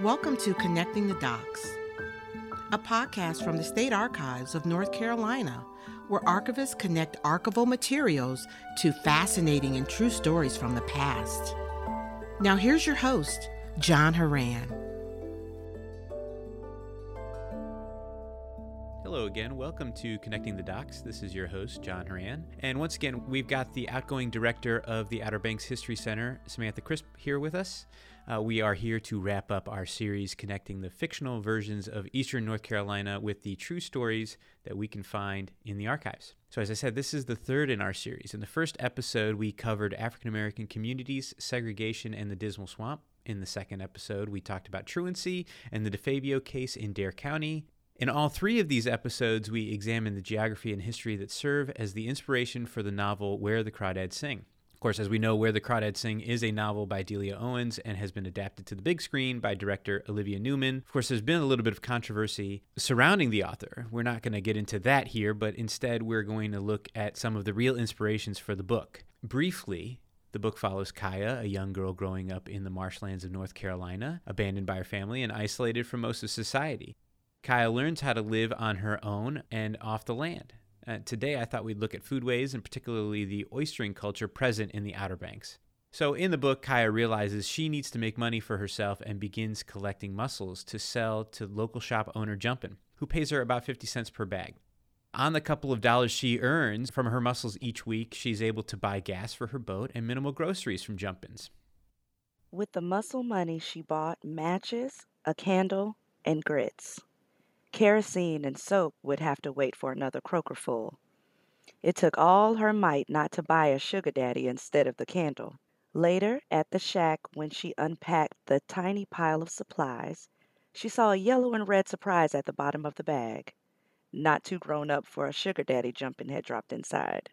Welcome to Connecting the Docs, a podcast from the State Archives of North Carolina, where archivists connect archival materials to fascinating and true stories from the past. Now, here's your host, John Horan. Again. Welcome to Connecting the Docs. This is your host, John Horan. And once again, we've got the outgoing director of the Outer Banks History Center, Samantha Crisp, here with us. Uh, we are here to wrap up our series connecting the fictional versions of Eastern North Carolina with the true stories that we can find in the archives. So, as I said, this is the third in our series. In the first episode, we covered African American communities, segregation, and the Dismal Swamp. In the second episode, we talked about truancy and the DeFabio case in Dare County. In all three of these episodes, we examine the geography and history that serve as the inspiration for the novel Where the Crawdads Sing. Of course, as we know, Where the Crawdads Sing is a novel by Delia Owens and has been adapted to the big screen by director Olivia Newman. Of course, there's been a little bit of controversy surrounding the author. We're not going to get into that here, but instead, we're going to look at some of the real inspirations for the book. Briefly, the book follows Kaya, a young girl growing up in the marshlands of North Carolina, abandoned by her family and isolated from most of society. Kaya learns how to live on her own and off the land. Uh, today, I thought we'd look at foodways and particularly the oystering culture present in the Outer Banks. So, in the book, Kaya realizes she needs to make money for herself and begins collecting mussels to sell to local shop owner Jumpin, who pays her about 50 cents per bag. On the couple of dollars she earns from her mussels each week, she's able to buy gas for her boat and minimal groceries from Jumpin's. With the mussel money, she bought matches, a candle, and grits. Kerosene and soap would have to wait for another croakerful. It took all her might not to buy a sugar daddy instead of the candle. Later, at the shack, when she unpacked the tiny pile of supplies, she saw a yellow and red surprise at the bottom of the bag. Not too grown up for a sugar daddy Jumpin had dropped inside.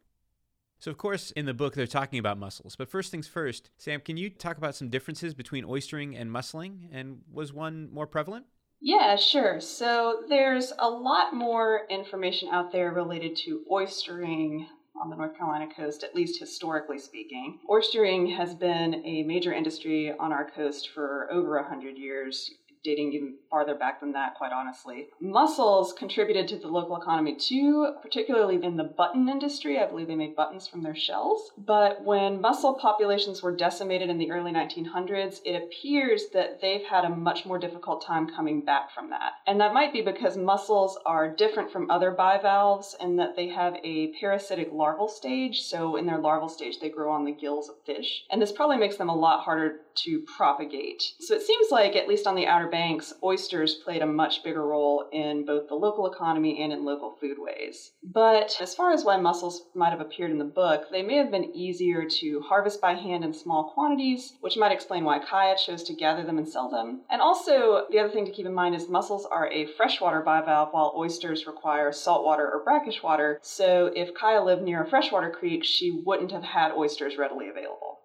So, of course, in the book, they're talking about mussels. But first things first, Sam, can you talk about some differences between oystering and mussling? And was one more prevalent? Yeah, sure. So there's a lot more information out there related to oystering on the North Carolina coast, at least historically speaking. Oystering has been a major industry on our coast for over 100 years dating even farther back than that, quite honestly. Mussels contributed to the local economy too, particularly in the button industry. I believe they made buttons from their shells. But when mussel populations were decimated in the early 1900s, it appears that they've had a much more difficult time coming back from that. And that might be because mussels are different from other bivalves in that they have a parasitic larval stage. So in their larval stage, they grow on the gills of fish. And this probably makes them a lot harder to propagate. So it seems like, at least on the Outer Banks, oysters played a much bigger role in both the local economy and in local foodways. But as far as why mussels might have appeared in the book, they may have been easier to harvest by hand in small quantities, which might explain why Kaya chose to gather them and sell them. And also, the other thing to keep in mind is mussels are a freshwater bivalve, while oysters require saltwater or brackish water. So if Kaya lived near a freshwater creek, she wouldn't have had oysters readily available.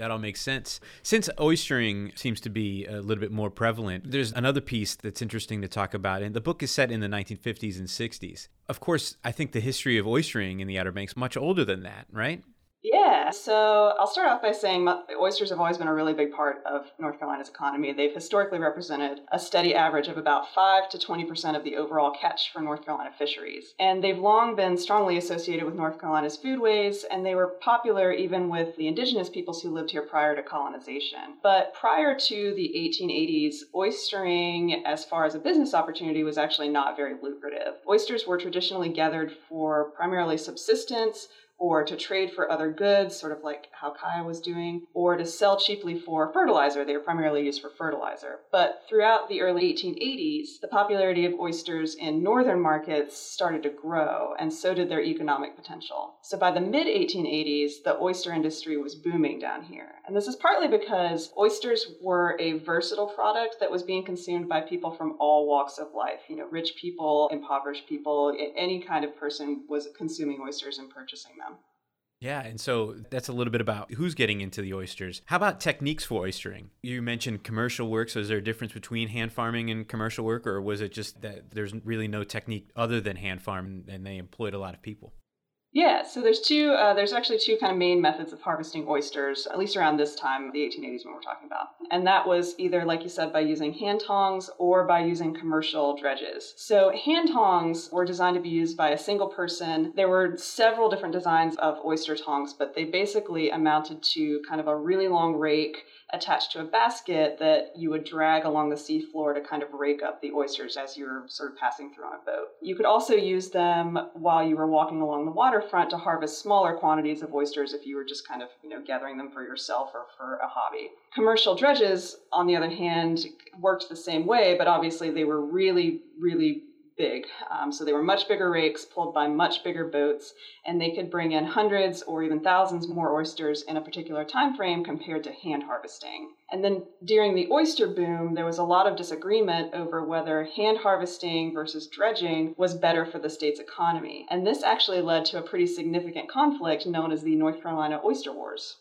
That all makes sense. Since oystering seems to be a little bit more prevalent, there's another piece that's interesting to talk about. And the book is set in the 1950s and 60s. Of course, I think the history of oystering in the Outer Banks much older than that, right? Yeah, so I'll start off by saying oysters have always been a really big part of North Carolina's economy. They've historically represented a steady average of about 5 to 20% of the overall catch for North Carolina fisheries. And they've long been strongly associated with North Carolina's foodways, and they were popular even with the indigenous peoples who lived here prior to colonization. But prior to the 1880s, oystering, as far as a business opportunity, was actually not very lucrative. Oysters were traditionally gathered for primarily subsistence or to trade for other goods, sort of like how Kaya was doing, or to sell cheaply for fertilizer. They were primarily used for fertilizer. But throughout the early 1880s, the popularity of oysters in northern markets started to grow, and so did their economic potential. So by the mid 1880s, the oyster industry was booming down here. And this is partly because oysters were a versatile product that was being consumed by people from all walks of life. You know, rich people, impoverished people, any kind of person was consuming oysters and purchasing them. Yeah, and so that's a little bit about who's getting into the oysters. How about techniques for oystering? You mentioned commercial work, so is there a difference between hand farming and commercial work, or was it just that there's really no technique other than hand farm and they employed a lot of people? Yeah, so there's two. Uh, there's actually two kind of main methods of harvesting oysters, at least around this time, the 1880s, when we're talking about. And that was either, like you said, by using hand tongs or by using commercial dredges. So hand tongs were designed to be used by a single person. There were several different designs of oyster tongs, but they basically amounted to kind of a really long rake attached to a basket that you would drag along the seafloor to kind of rake up the oysters as you're sort of passing through on a boat. You could also use them while you were walking along the waterfront to harvest smaller quantities of oysters if you were just kind of, you know, gathering them for yourself or for a hobby. Commercial dredges, on the other hand, worked the same way, but obviously they were really, really big. Um, so they were much bigger rakes pulled by much bigger boats, and they could bring in hundreds or even thousands more oysters in a particular time frame compared to hand harvesting. And then during the oyster boom, there was a lot of disagreement over whether hand harvesting versus dredging was better for the state's economy. And this actually led to a pretty significant conflict known as the North Carolina Oyster Wars.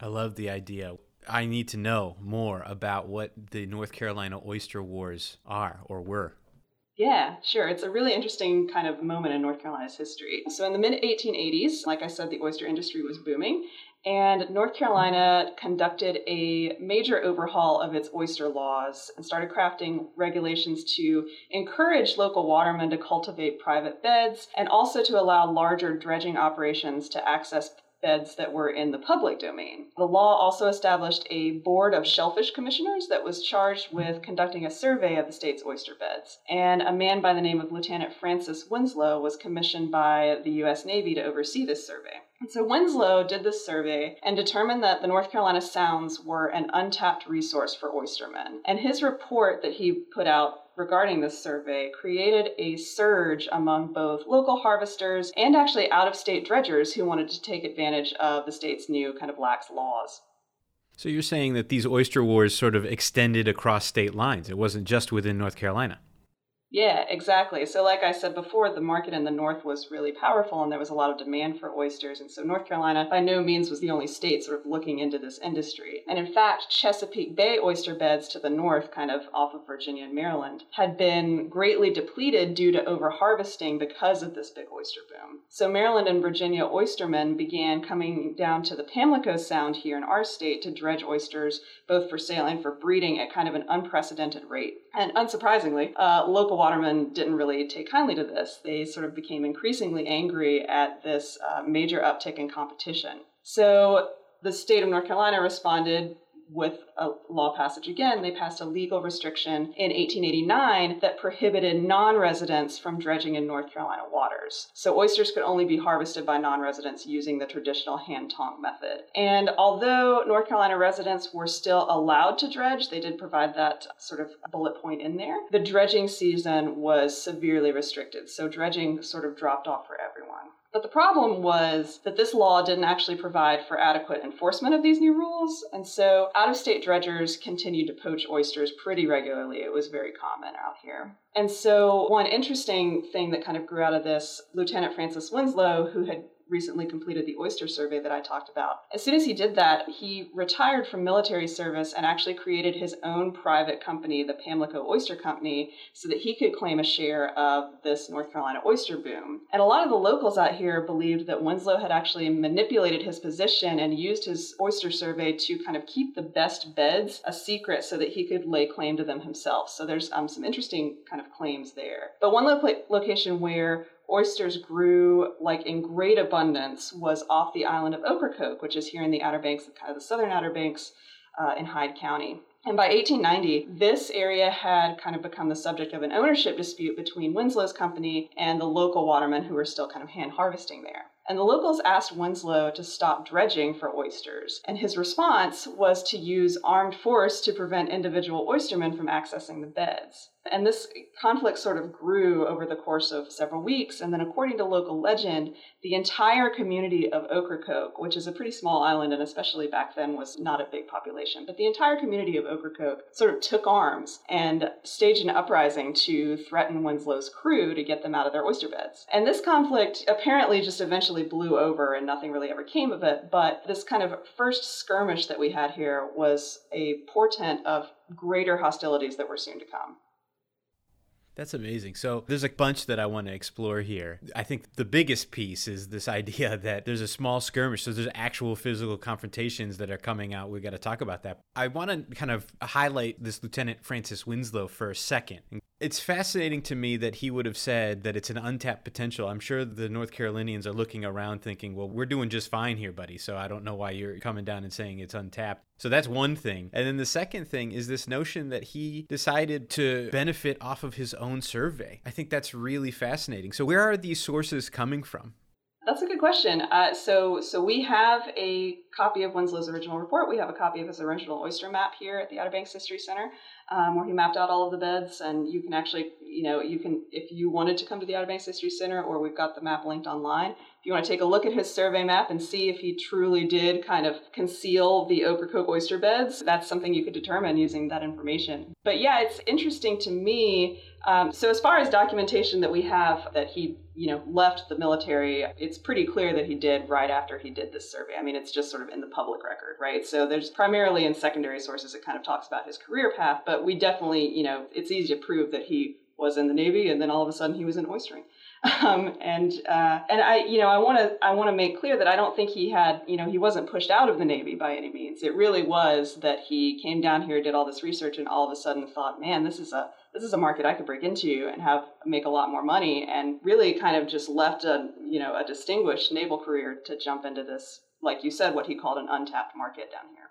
I love the idea. I need to know more about what the North Carolina Oyster Wars are or were. Yeah, sure. It's a really interesting kind of moment in North Carolina's history. So, in the mid 1880s, like I said, the oyster industry was booming, and North Carolina conducted a major overhaul of its oyster laws and started crafting regulations to encourage local watermen to cultivate private beds and also to allow larger dredging operations to access beds that were in the public domain. The law also established a board of shellfish commissioners that was charged with conducting a survey of the state's oyster beds. And a man by the name of Lieutenant Francis Winslow was commissioned by the U.S. Navy to oversee this survey. So Winslow did this survey and determined that the North Carolina Sounds were an untapped resource for oystermen. And his report that he put out regarding this survey created a surge among both local harvesters and actually out of state dredgers who wanted to take advantage of the state's new kind of lax laws. So you're saying that these oyster wars sort of extended across state lines, it wasn't just within North Carolina. Yeah, exactly. So, like I said before, the market in the North was really powerful and there was a lot of demand for oysters. And so, North Carolina by no means was the only state sort of looking into this industry. And in fact, Chesapeake Bay oyster beds to the north, kind of off of Virginia and Maryland, had been greatly depleted due to overharvesting because of this big oyster boom. So, Maryland and Virginia oystermen began coming down to the Pamlico Sound here in our state to dredge oysters, both for sale and for breeding, at kind of an unprecedented rate. And unsurprisingly, uh, local watermen didn't really take kindly to this. They sort of became increasingly angry at this uh, major uptick in competition. So the state of North Carolina responded with a law passage again, they passed a legal restriction in 1889 that prohibited non residents from dredging in North Carolina waters. So oysters could only be harvested by non residents using the traditional hand tong method. And although North Carolina residents were still allowed to dredge, they did provide that sort of bullet point in there, the dredging season was severely restricted. So dredging sort of dropped off for. But the problem was that this law didn't actually provide for adequate enforcement of these new rules, and so out of state dredgers continued to poach oysters pretty regularly. It was very common out here. And so, one interesting thing that kind of grew out of this, Lieutenant Francis Winslow, who had recently completed the oyster survey that I talked about. As soon as he did that, he retired from military service and actually created his own private company, the Pamlico Oyster Company, so that he could claim a share of this North Carolina oyster boom. And a lot of the locals out here believed that Winslow had actually manipulated his position and used his oyster survey to kind of keep the best beds a secret so that he could lay claim to them himself. So there's um, some interesting kind of claims there. But one lo- location where oysters grew like in great abundance was off the island of Ocracoke, which is here in the Outer Banks, kind of the southern Outer Banks uh, in Hyde County. And by 1890, this area had kind of become the subject of an ownership dispute between Winslow's company and the local watermen who were still kind of hand harvesting there. And the locals asked Winslow to stop dredging for oysters. And his response was to use armed force to prevent individual oystermen from accessing the beds. And this conflict sort of grew over the course of several weeks. And then, according to local legend, the entire community of Ocracoke, which is a pretty small island and especially back then was not a big population, but the entire community of Ocracoke sort of took arms and staged an uprising to threaten Winslow's crew to get them out of their oyster beds. And this conflict apparently just eventually blew over and nothing really ever came of it. But this kind of first skirmish that we had here was a portent of greater hostilities that were soon to come. That's amazing. So there's a bunch that I want to explore here. I think the biggest piece is this idea that there's a small skirmish. So there's actual physical confrontations that are coming out. We got to talk about that. I want to kind of highlight this Lieutenant Francis Winslow for a second. It's fascinating to me that he would have said that it's an untapped potential. I'm sure the North Carolinians are looking around thinking, well, we're doing just fine here, buddy. So I don't know why you're coming down and saying it's untapped. So that's one thing. And then the second thing is this notion that he decided to benefit off of his own survey. I think that's really fascinating. So where are these sources coming from? That's a good question. Uh, so, so we have a copy of Winslow's original report. We have a copy of his original oyster map here at the Outer Banks History Center um, where he mapped out all of the beds. And you can actually, you know, you can, if you wanted to come to the Outer Banks History Center, or we've got the map linked online, you want to take a look at his survey map and see if he truly did kind of conceal the Ocracoke oyster beds, that's something you could determine using that information. But yeah, it's interesting to me. Um, so as far as documentation that we have that he, you know, left the military, it's pretty clear that he did right after he did this survey. I mean, it's just sort of in the public record, right? So there's primarily in secondary sources it kind of talks about his career path, but we definitely, you know, it's easy to prove that he was in the Navy and then all of a sudden he was in oystering. Um, and uh, and I, you know, I want to I want to make clear that I don't think he had, you know, he wasn't pushed out of the Navy by any means. It really was that he came down here, did all this research, and all of a sudden thought, man, this is a this is a market I could break into and have make a lot more money, and really kind of just left a you know a distinguished naval career to jump into this, like you said, what he called an untapped market down here.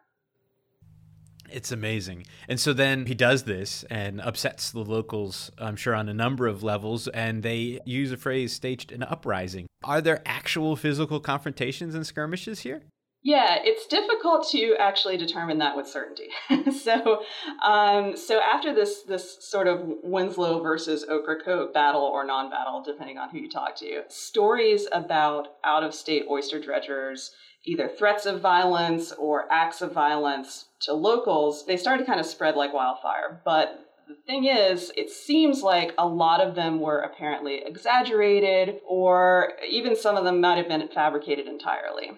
It's amazing. And so then he does this and upsets the locals, I'm sure, on a number of levels. And they use a phrase staged an uprising. Are there actual physical confrontations and skirmishes here? Yeah, it's difficult to actually determine that with certainty. so, um, so after this this sort of Winslow versus Ocracoke battle or non-battle, depending on who you talk to, stories about out-of-state oyster dredgers either threats of violence or acts of violence to locals, they started to kind of spread like wildfire. But the thing is, it seems like a lot of them were apparently exaggerated, or even some of them might have been fabricated entirely.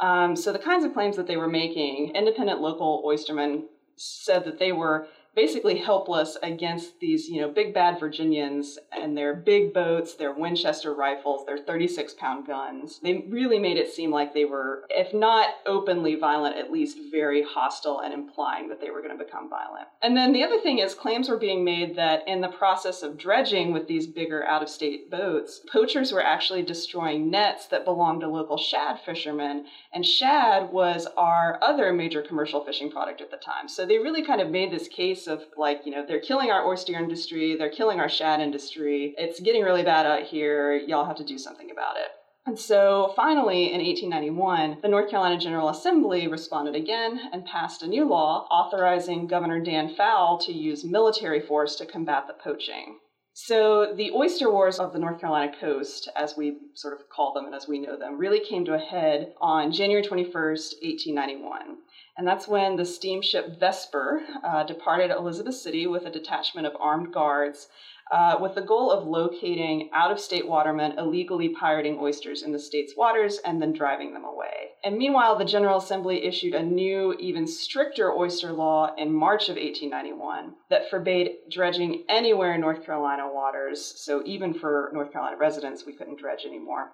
Um, so, the kinds of claims that they were making, independent local oystermen said that they were basically helpless against these, you know, big bad Virginians and their big boats, their Winchester rifles, their 36 pound guns. They really made it seem like they were, if not openly violent, at least very hostile and implying that they were going to become violent. And then the other thing is, claims were being made that in the process of dredging with these bigger out of state boats, poachers were actually destroying nets that belonged to local shad fishermen. And shad was our other major commercial fishing product at the time. So they really kind of made this case of like, you know, they're killing our oyster industry, they're killing our shad industry. It's getting really bad out here. Y'all have to do something about it. And so finally, in 1891, the North Carolina General Assembly responded again and passed a new law authorizing Governor Dan Fowle to use military force to combat the poaching. So the oyster wars of the North Carolina coast, as we sort of call them and as we know them, really came to a head on January 21st, 1891. And that's when the steamship Vesper uh, departed Elizabeth City with a detachment of armed guards uh, with the goal of locating out of state watermen illegally pirating oysters in the state's waters and then driving them away. And meanwhile, the General Assembly issued a new, even stricter oyster law in March of 1891 that forbade dredging anywhere in North Carolina waters. So even for North Carolina residents, we couldn't dredge anymore.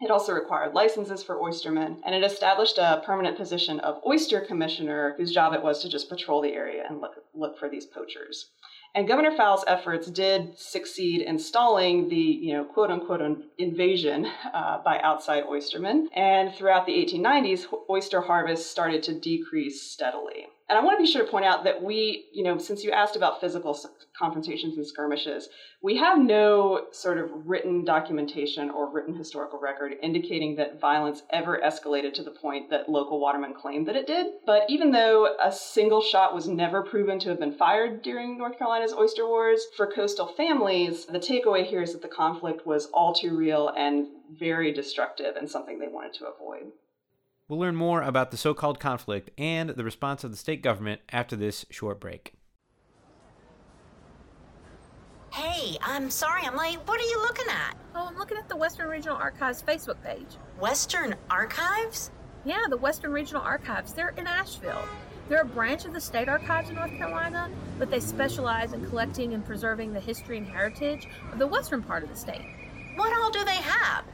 It also required licenses for oystermen, and it established a permanent position of oyster commissioner, whose job it was to just patrol the area and look, look for these poachers. And Governor Fowle's efforts did succeed in stalling the, you know, quote unquote invasion uh, by outside oystermen. And throughout the 1890s, oyster harvest started to decrease steadily. And I want to be sure to point out that we, you know, since you asked about physical confrontations and skirmishes, we have no sort of written documentation or written historical record indicating that violence ever escalated to the point that local watermen claimed that it did. But even though a single shot was never proven to have been fired during North Carolina's oyster wars, for coastal families, the takeaway here is that the conflict was all too real and very destructive and something they wanted to avoid. We'll learn more about the so called conflict and the response of the state government after this short break. Hey, I'm sorry I'm late. What are you looking at? Oh, I'm looking at the Western Regional Archives Facebook page. Western Archives? Yeah, the Western Regional Archives. They're in Asheville. They're a branch of the State Archives in North Carolina, but they specialize in collecting and preserving the history and heritage of the western part of the state. What all do they have?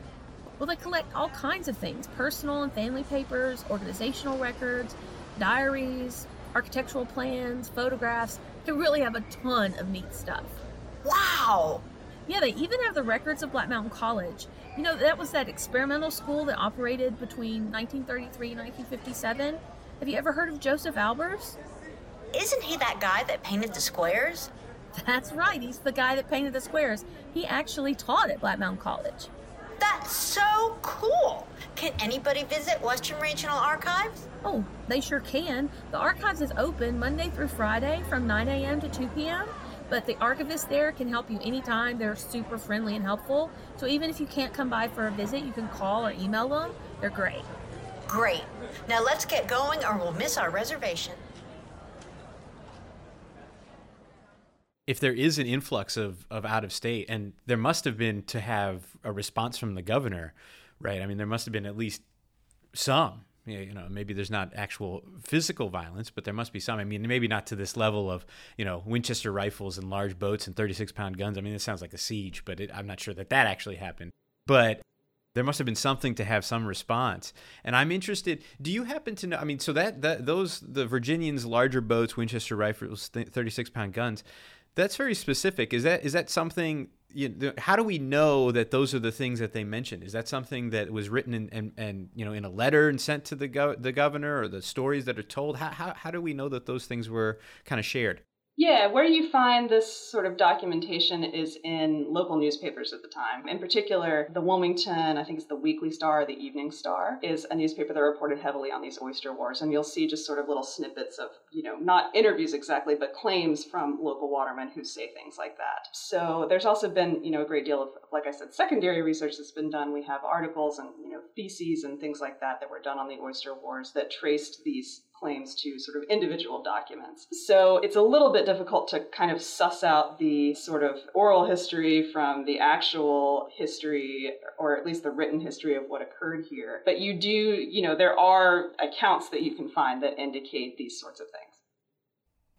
Well, they collect all kinds of things personal and family papers, organizational records, diaries, architectural plans, photographs. They really have a ton of neat stuff. Wow! Yeah, they even have the records of Black Mountain College. You know, that was that experimental school that operated between 1933 and 1957. Have you ever heard of Josef Albers? Isn't he that guy that painted the squares? That's right, he's the guy that painted the squares. He actually taught at Black Mountain College. That's so cool! Can anybody visit Western Regional Archives? Oh, they sure can. The archives is open Monday through Friday from 9 a.m. to 2 p.m. But the archivist there can help you anytime. They're super friendly and helpful. So even if you can't come by for a visit, you can call or email them. They're great. Great. Now let's get going or we'll miss our reservation. If there is an influx of, of out of state, and there must have been to have a response from the governor, right? I mean, there must have been at least some. You know, maybe there's not actual physical violence, but there must be some. I mean, maybe not to this level of, you know, Winchester rifles and large boats and 36 pound guns. I mean, it sounds like a siege, but it, I'm not sure that that actually happened. But there must have been something to have some response. And I'm interested. Do you happen to know? I mean, so that, that those the Virginians' larger boats, Winchester rifles, 36 pound guns. That's very specific. Is that is that something? You know, how do we know that those are the things that they mentioned? Is that something that was written in, and and you know in a letter and sent to the go- the governor, or the stories that are told? How, how how do we know that those things were kind of shared? Yeah, where you find this sort of documentation is in local newspapers at the time. In particular, the Wilmington, I think it's the Weekly Star, the Evening Star, is a newspaper that reported heavily on these oyster wars. And you'll see just sort of little snippets of, you know, not interviews exactly, but claims from local watermen who say things like that. So there's also been, you know, a great deal of, like I said, secondary research that's been done. We have articles and, you know, theses and things like that that were done on the oyster wars that traced these claims to sort of individual documents. So it's a little bit difficult to kind of suss out the sort of oral history from the actual history, or at least the written history of what occurred here. But you do, you know, there are accounts that you can find that indicate these sorts of things.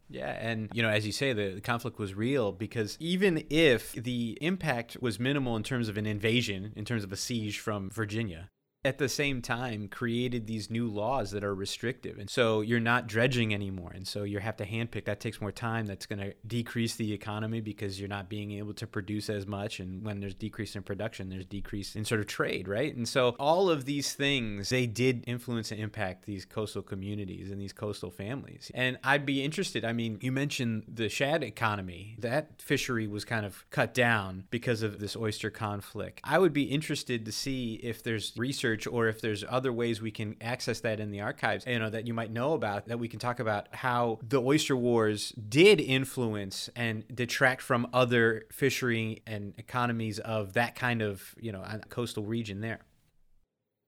Yeah, and you know, as you say, the, the, conflict was real because even if the impact was minimal in terms of an invasion, in terms of a siege from Virginia, at the same time created these new laws that are restrictive. And so you're not dredging anymore. And so you have to handpick. That takes more time. That's going to decrease the economy because you're not being able to produce as much. And when there's decrease in production, there's decrease in sort of trade, right? And so all of these things, they did influence and impact these coastal communities and these coastal families. And I'd be interested. I mean, you mentioned the shad economy. That fishery was kind of cut down because of this oyster conflict. I would be interested to see if there's research research or if there's other ways we can access that in the archives, you know, that you might know about, that we can talk about how the oyster wars did influence and detract from other fishery and economies of that kind of, you know, coastal region there.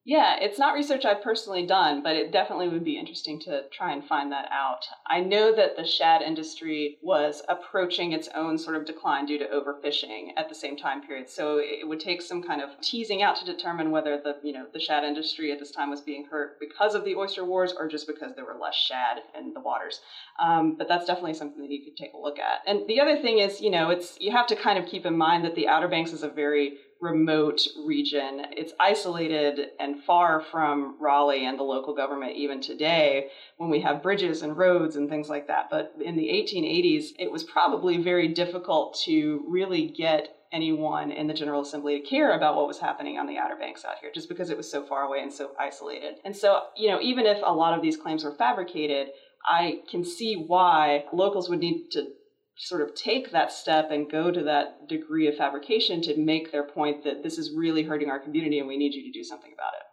Yeah, it's not research I've personally done, but it definitely would be interesting to try and find that out. I know that the shad industry was approaching its own sort of decline due to overfishing at the same time period. So it would take some kind of teasing out to determine whether the, you know, the shad industry at this time was being hurt because of the oyster wars or just because there were less shad in the waters. Um, but that's definitely something that you could take a look at. And the other thing is, you know, it's you have to kind of keep in mind that the Outer Banks is a very remote region. It's isolated and far from Raleigh and the local government even today when we have bridges and roads and things like that. But in the 1880s, it was probably very difficult to really get anyone in the General Assembly to care about what was happening on the Outer Banks out here, just because it was so far away and so isolated. And so, you know, even if a lot of these claims were fabricated, I can see why locals would need to sort of take that step and go to that degree of fabrication to make their point that this is really hurting our community and we need you to do something about it.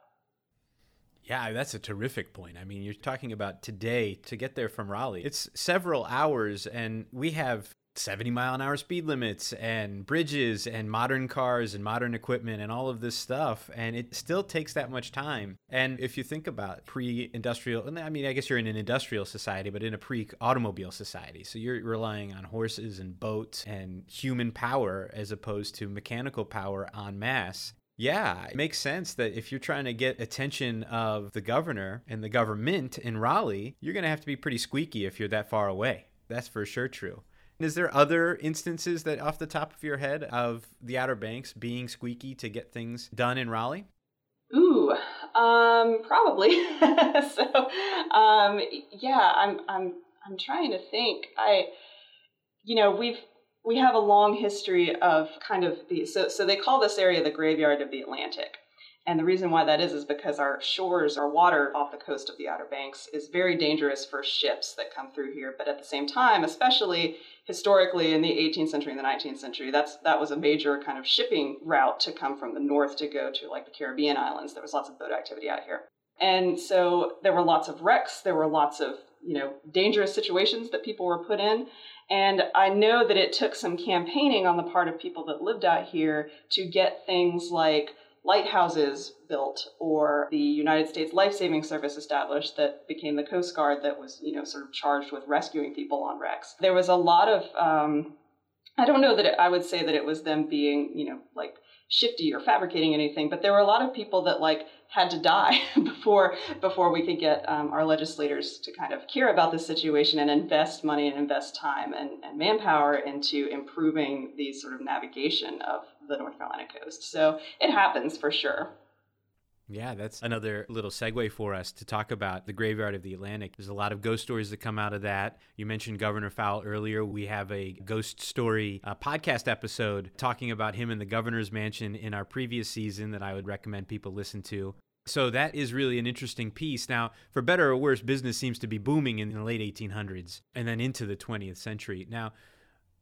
Yeah, that's a terrific point. I mean, you're talking about today to get there from Raleigh. It's several hours, and we have 70 mile an hour speed limits and bridges and modern cars and modern equipment and all of this stuff and it still takes that much time and if you think about pre-industrial i mean i guess you're in an industrial society but in a pre-automobile society so you're relying on horses and boats and human power as opposed to mechanical power en masse Yeah, it makes sense that if you're trying to get attention of the governor and the government in Raleigh, you're going to have to be pretty squeaky if you're that far away. That's for sure true. Is there other instances that off the top of your head of the Outer Banks being squeaky to get things done in Raleigh? Ooh, um, probably. so, um, yeah, I'm, I'm, I'm trying to think. I, you know, we've we have a long history of kind of the so so they call this area the graveyard of the Atlantic. And the reason why that is is because our shores, our water off the coast of the Outer Banks is very dangerous for ships that come through here. But at the same time, especially historically in the 18th century and the 19th century, that's that was a major kind of shipping route to come from the north to go to like the Caribbean islands. There was lots of boat activity out here. And so there were lots of wrecks, there were lots of, you know, dangerous situations that people were put in. And I know that it took some campaigning on the part of people that lived out here to get things like lighthouses built or the United States Life Saving Service established that became the Coast Guard that was, you know, sort of charged with rescuing people on wrecks. There was a lot of, um, I don't know that it, I would say that it was them being, you know, like shifty or fabricating anything, but there were a lot of people that like had to die before before we could get um, our legislators to kind of care about the situation and invest money and invest time and, and manpower into improving the sort of navigation of the North Carolina coast. So it happens for sure. Yeah, that's another little segue for us to talk about the graveyard of the Atlantic. There's a lot of ghost stories that come out of that. You mentioned Governor Fowle earlier. We have a ghost story podcast episode talking about him in the governor's mansion in our previous season that I would recommend people listen to. So that is really an interesting piece. Now, for better or worse, business seems to be booming in the late 1800s and then into the 20th century. Now,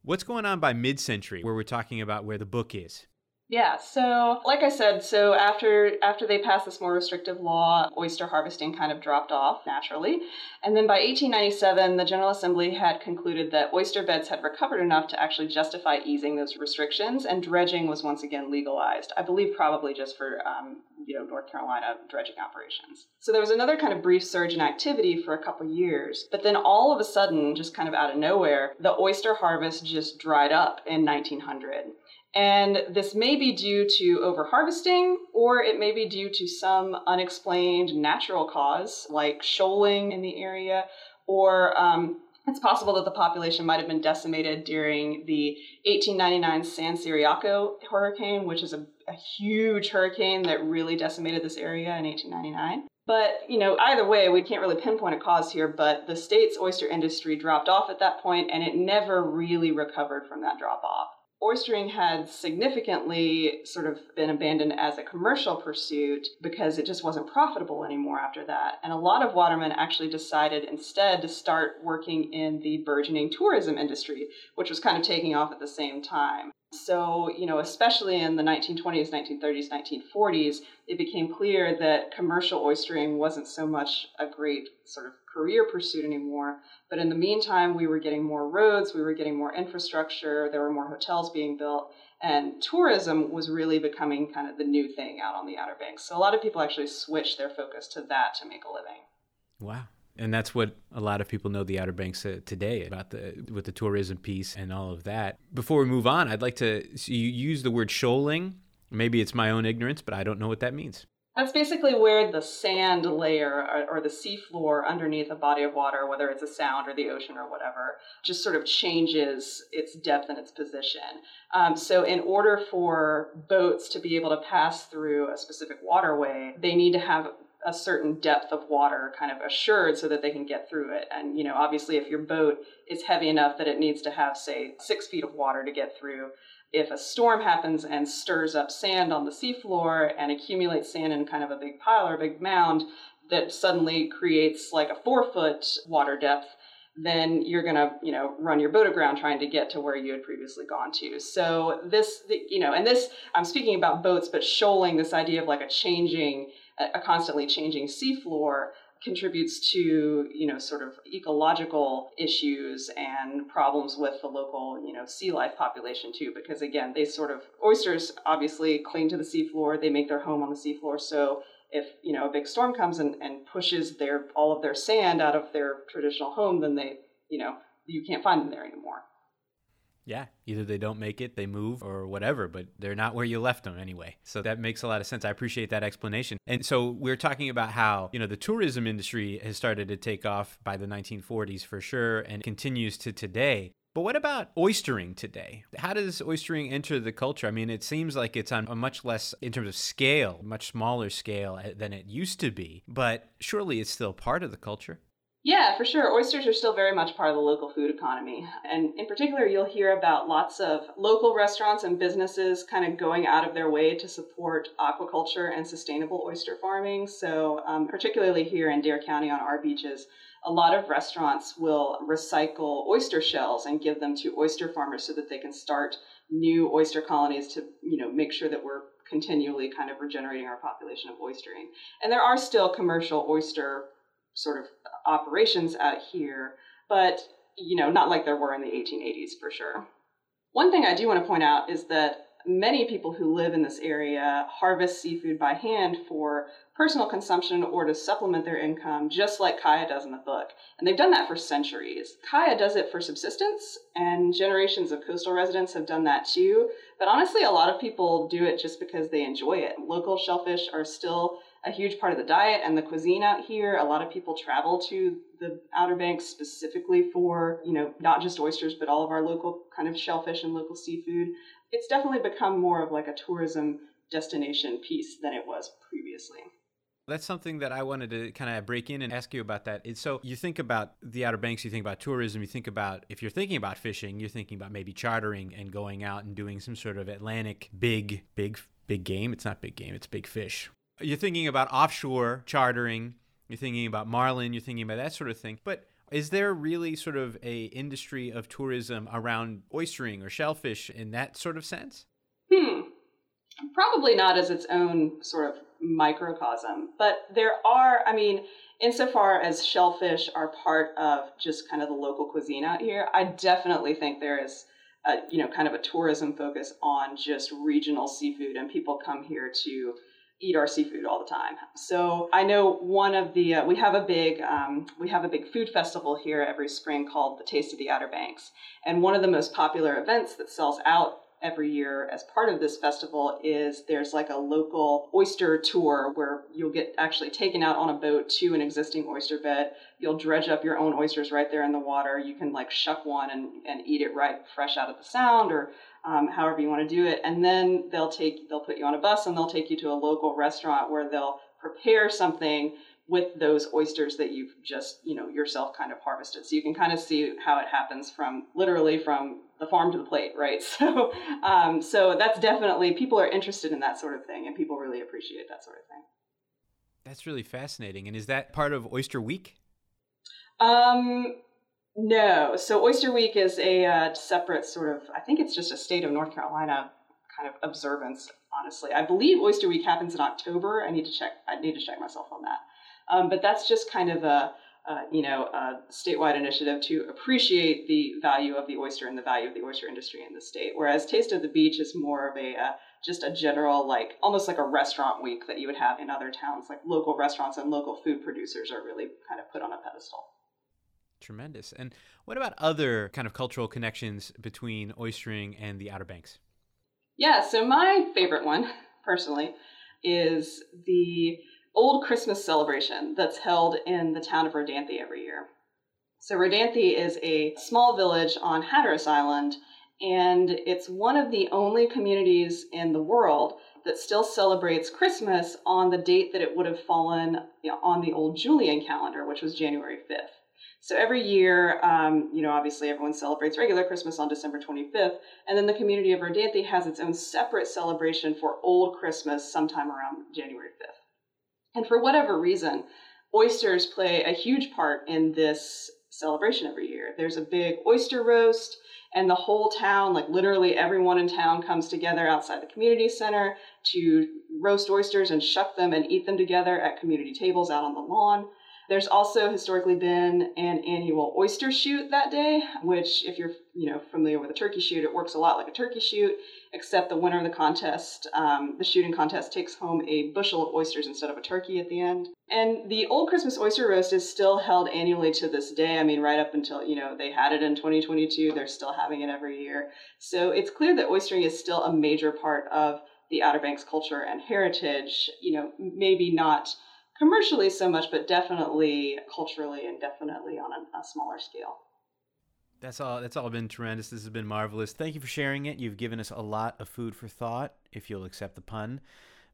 what's going on by mid century where we're talking about where the book is? Yeah, so like I said, so after after they passed this more restrictive law, oyster harvesting kind of dropped off naturally. And then by 1897, the General Assembly had concluded that oyster beds had recovered enough to actually justify easing those restrictions, and dredging was once again legalized. I believe probably just for um, you know North Carolina dredging operations. So there was another kind of brief surge in activity for a couple years, but then all of a sudden, just kind of out of nowhere, the oyster harvest just dried up in 1900. And this may be due to overharvesting, or it may be due to some unexplained natural cause, like shoaling in the area, or um, it's possible that the population might have been decimated during the 1899 San Ciriaco hurricane, which is a, a huge hurricane that really decimated this area in 1899. But, you know, either way, we can't really pinpoint a cause here, but the state's oyster industry dropped off at that point and it never really recovered from that drop off oystering had significantly sort of been abandoned as a commercial pursuit because it just wasn't profitable anymore after that. And a lot of watermen actually decided instead to start working in the burgeoning tourism industry, which was kind of taking off at the same time. So, you know, especially in the 1920s, 1930s, 1940s, it became clear that commercial oystering wasn't so much a great sort of career pursuit anymore. But in the meantime, we were getting more roads, we were getting more infrastructure, there were more hotels being built, and tourism was really becoming kind of the new thing out on the Outer Banks. So a lot of people actually switched their focus to that to make a living. Wow. And that's what a lot of people know the Outer Banks uh, today about the with the tourism piece and all of that. Before we move on, I'd like to so you use the word shoaling. Maybe it's my own ignorance, but I don't know what that means. That's basically where the sand layer or, or the seafloor underneath a body of water, whether it's a sound or the ocean or whatever, just sort of changes its depth and its position. Um, so, in order for boats to be able to pass through a specific waterway, they need to have a certain depth of water kind of assured so that they can get through it. And, you know, obviously, if your boat is heavy enough that it needs to have, say, six feet of water to get through, if a storm happens and stirs up sand on the seafloor and accumulates sand in kind of a big pile or a big mound that suddenly creates like a four foot water depth, then you're going to, you know, run your boat aground trying to get to where you had previously gone to. So this, you know, and this, I'm speaking about boats, but shoaling this idea of like a changing, a constantly changing seafloor contributes to you know sort of ecological issues and problems with the local you know sea life population too because again they sort of oysters obviously cling to the seafloor they make their home on the seafloor. So if you know a big storm comes and, and pushes their all of their sand out of their traditional home then they you know you can't find them there anymore Yeah, either they don't make it, they move, or whatever, but they're not where you left them anyway. So that makes a lot of sense. I appreciate that explanation. And so we're talking about how, you know, the tourism industry has started to take off by the 1940s for sure and continues to today. But what about oystering today? How does oystering enter the culture? I mean, it seems like it's on a much less, in terms of scale, much smaller scale eh, than it used to be, but surely it's still part of the culture. Yeah, for sure. Oysters are still very much part of the local food economy. And in particular, you'll hear about lots of local restaurants and businesses kind of going out of their way to support aquaculture and sustainable oyster farming. So, um, particularly here in Dare County on our beaches, a lot of restaurants will recycle oyster shells and give them to oyster farmers so that they can start new oyster colonies to, you know, make sure that we're continually kind of regenerating our population of oystering. And there are still commercial oyster sort of operations out here, but you know, not like there were in the 1880s for sure. One thing I do want to point out is that many people who live in this area harvest seafood by hand for personal consumption or to supplement their income, just like Kaya does in the book. And they've done that for centuries. Kaya does it for subsistence, and generations of coastal residents have done that too. But honestly, a lot of people do it just because they enjoy it. Local shellfish are still a huge part of the diet and the cuisine out here. A lot of people travel to the Outer Banks specifically for, you know, not just oysters, but all of our local kind of shellfish and local seafood. It's definitely become more of like a tourism destination piece than it was previously. That's something that I wanted to kind of break in and ask you about that. So you think about the Outer Banks, you think about tourism, you think about if you're thinking about fishing, you're thinking about maybe chartering and going out and doing some sort of Atlantic big, big, big game. It's not big game, it's big fish. You're thinking about offshore chartering, you're thinking about marlin, you're thinking about that sort of thing. But is there really sort of a industry of tourism around oystering or shellfish in that sort of sense? Hmm. Probably not as its own sort of microcosm, but there are, I mean, insofar as shellfish are part of just kind of the local cuisine out here, I definitely think there is a, you know, kind of a tourism focus on just regional seafood and people come here to eat our seafood all the time. So I know one of the uh, we have a big um, we have a big food festival here every spring called the Taste of the Outer Banks, and one of the most popular events that sells out every year as part of this festival is there's like a local oyster tour where you'll get actually taken out on a boat to an existing oyster bed. You'll dredge up your own oysters right there in the water. You can like shuck one and, and eat it right fresh out of the sound or um, however you want to do it. And then they'll take they'll put you on a bus and they'll take you to a local restaurant where they'll prepare something with those oysters that you've just you know yourself kind of harvested. So you can kind of see how it happens from literally from the farm to the plate, right? So um, so that's definitely people are interested in that sort of thing, and people really appreciate that sort of thing. That's really fascinating. And is that part of Oyster Week? Um, no. So Oyster Week is a uh, separate sort of, I think it's just a state of North Carolina kind of observance, honestly. I believe Oyster Week happens in October. I need to check, I need to check myself on that. Um, but that's just kind of a, uh, you know, a statewide initiative to appreciate the value of the oyster and the value of the oyster industry in the state. Whereas Taste of the Beach is more of a uh, just a general, like almost like a restaurant week that you would have in other towns. Like local restaurants and local food producers are really kind of put on a pedestal. Tremendous. And what about other kind of cultural connections between oystering and the Outer Banks? Yeah, so my favorite one, personally, is the old Christmas celebration that's held in the town of Rodanthe every year. So, Rodanthe is a small village on Hatteras Island, and it's one of the only communities in the world that still celebrates Christmas on the date that it would have fallen on the old Julian calendar, which was January 5th. So every year, um, you know, obviously everyone celebrates regular Christmas on December 25th, and then the community of Rodanthe has its own separate celebration for Old Christmas sometime around January 5th. And for whatever reason, oysters play a huge part in this celebration every year. There's a big oyster roast, and the whole town, like literally everyone in town, comes together outside the community center to roast oysters and shuck them and eat them together at community tables out on the lawn. There's also historically been an annual oyster shoot that day, which, if you're you know familiar with a turkey shoot, it works a lot like a turkey shoot, except the winner of the contest, um, the shooting contest, takes home a bushel of oysters instead of a turkey at the end. And the Old Christmas Oyster Roast is still held annually to this day. I mean, right up until you know they had it in 2022, they're still having it every year. So it's clear that oystering is still a major part of the Outer Banks culture and heritage. You know, maybe not commercially so much, but definitely culturally and definitely on a, a smaller scale. That's all. That's all been tremendous. This has been marvelous. Thank you for sharing it. You've given us a lot of food for thought, if you'll accept the pun.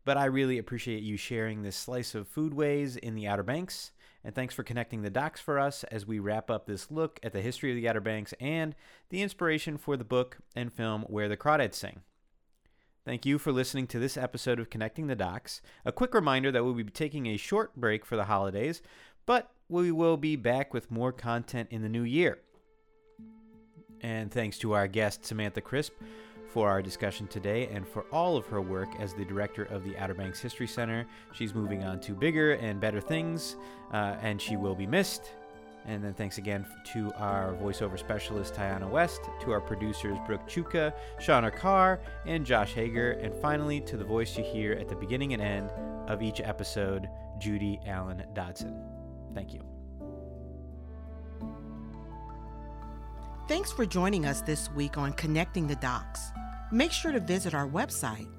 But I really appreciate you sharing this slice of foodways in the Outer Banks. And thanks for connecting the docs for us as we wrap up this look at the history of the Outer Banks and the inspiration for the book and film Where the Crawdads Sing. Thank you for listening to this episode of Connecting the Docs. A quick reminder that we'll be taking a short break for the holidays, but we will be back with more content in the new year. And thanks to our guest, Samantha Crisp, for our discussion today and for all of her work as the director of the Outer Banks History Center. She's moving on to bigger and better things, uh, and she will be missed. And then thanks again to our voiceover specialist, Tiana West, to our producers, Brooke Chuka, Shauna Carr, and Josh Hager, and finally to the voice you hear at the beginning and end of each episode, Judy Allen Dodson. Thank you. Thanks for joining us this week on Connecting the Docs. Make sure to visit our website,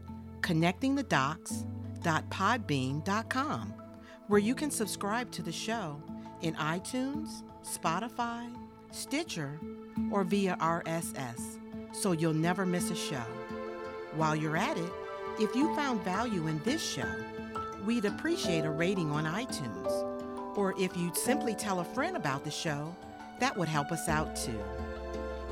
connectingthedocs.podbean.com, where you can subscribe to the show in iTunes, Spotify, Stitcher, or via RSS, so you'll never miss a show. While you're at it, if you found value in this show, we'd appreciate a rating on iTunes. Or if you'd simply tell a friend about the show, that would help us out too.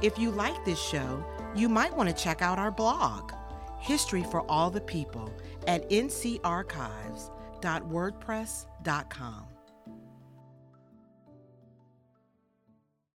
If you like this show, you might want to check out our blog, History for All the People, at ncarchives.wordpress.com.